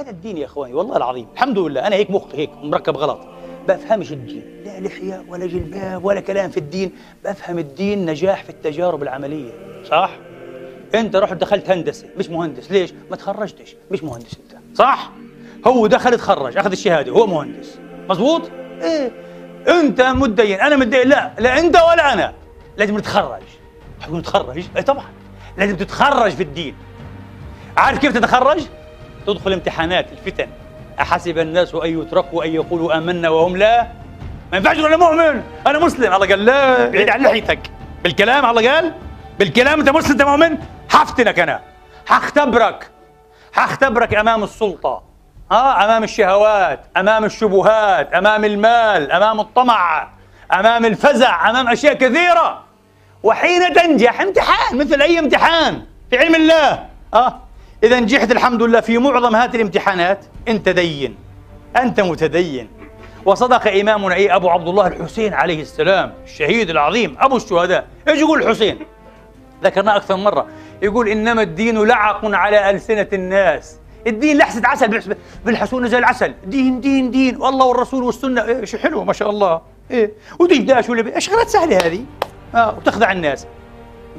هذا الدين يا إخواني والله العظيم الحمد لله أنا هيك مخي هيك مركب غلط. بفهمش الدين لا لحية ولا جلباب ولا كلام في الدين بفهم الدين نجاح في التجارب العملية صح؟ أنت رحت دخلت هندسة مش مهندس ليش؟ ما تخرجتش مش مهندس أنت صح؟ هو دخل تخرج أخذ الشهادة هو مهندس مزبوط إيه أنت متدين أنا متدين لا لا أنت ولا أنا لازم نتخرج. حكون نتخرج؟ اي طبعا لازم تتخرج في الدين. عارف كيف تتخرج؟ تدخل امتحانات الفتن. أحسب الناس أن يتركوا أن يقولوا آمنا وهم لا؟ ما ينفعش أنا مؤمن أنا مسلم. الله قال لا بعيد عن لحيتك. بالكلام الله قال؟ بالكلام أنت مسلم أنت مؤمن؟ حفتنك أنا. حختبرك. حختبرك أمام السلطة. ها أمام الشهوات أمام الشبهات أمام المال أمام الطمع أمام الفزع أمام أشياء كثيرة. وحين تنجح امتحان مثل أي امتحان في علم الله. آه. اذا نجحت الحمد لله في معظم هذه الامتحانات أنت دين أنت متدين. وصدق امامنا إيه أبو عبد الله الحسين عليه السلام الشهيد العظيم أبو الشهداء. إيش يقول الحسين؟ ذكرناه أكثر من مرة. يقول إنما الدين لعق على ألسنة الناس. الدين لحسة عسل بالحسون زي العسل. دين دين دين. والله والرسول والسنة إيش حلو ما شاء الله. إيه. ودين داش ولا إيش غلط سهلة هذه؟ آه وتخدع الناس.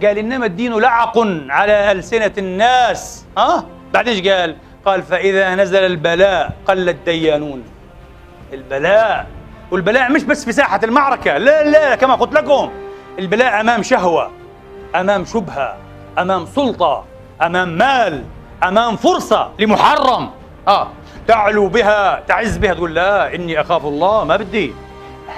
قال إنما الدين لعق على ألسنة الناس. آه؟ بعد إيش قال؟ قال فإذا نزل البلاء قل الديانون. البلاء. والبلاء مش بس في ساحة المعركة لا لا كما قلت لكم. البلاء أمام شهوة أمام شبهة أمام سلطة أمام مال أمام فرصة لمحرم. آه تعلو بها تعز بها تقول لا إني أخاف الله ما بدي.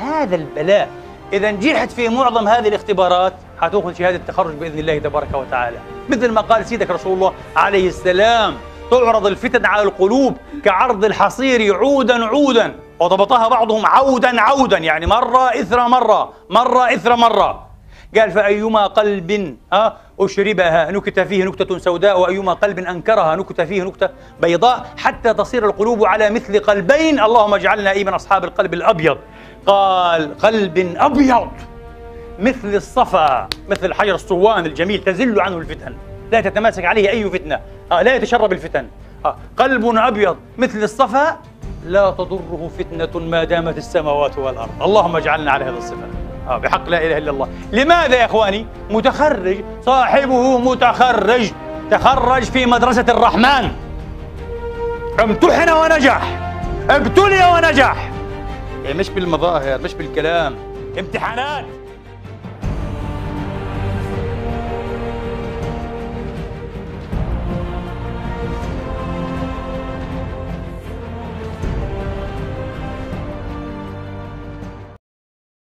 هذا البلاء إذا نجحت في معظم هذه الاختبارات حتاخذ شهادة التخرج بإذن الله تبارك وتعالى. مثل ما قال سيدك رسول الله عليه السلام تعرض الفتن على القلوب كعرض الحصير عودا عودا وضبطها بعضهم عودا عودا يعني مرة إثر مرة مرة إثر مرة. قال فأيما قلب أه أشربها نكت فيه نكتة سوداء وأيما قلب أنكرها نكت فيه نكتة بيضاء حتى تصير القلوب على مثل قلبين. اللهم اجعلنا أي من أصحاب القلب الأبيض. قال قلب أبيض. مثل الصفا مثل الحجر الصوان الجميل تزل عنه الفتن. لا تتماسك عليه أي فتنة. آه لا يتشرب الفتن. آه قلب أبيض مثل الصفا لا تضره فتنة ما دامت السماوات والأرض. اللهم اجعلنا على هذا الصفة آه بحق لا إله إلا الله. لماذا يا إخواني؟ متخرج صاحبه متخرج. تخرج في مدرسة الرحمن. امتحن ونجح. ابتلي ونجح. يعني مش بالمظاهر مش بالكلام. امتحانات.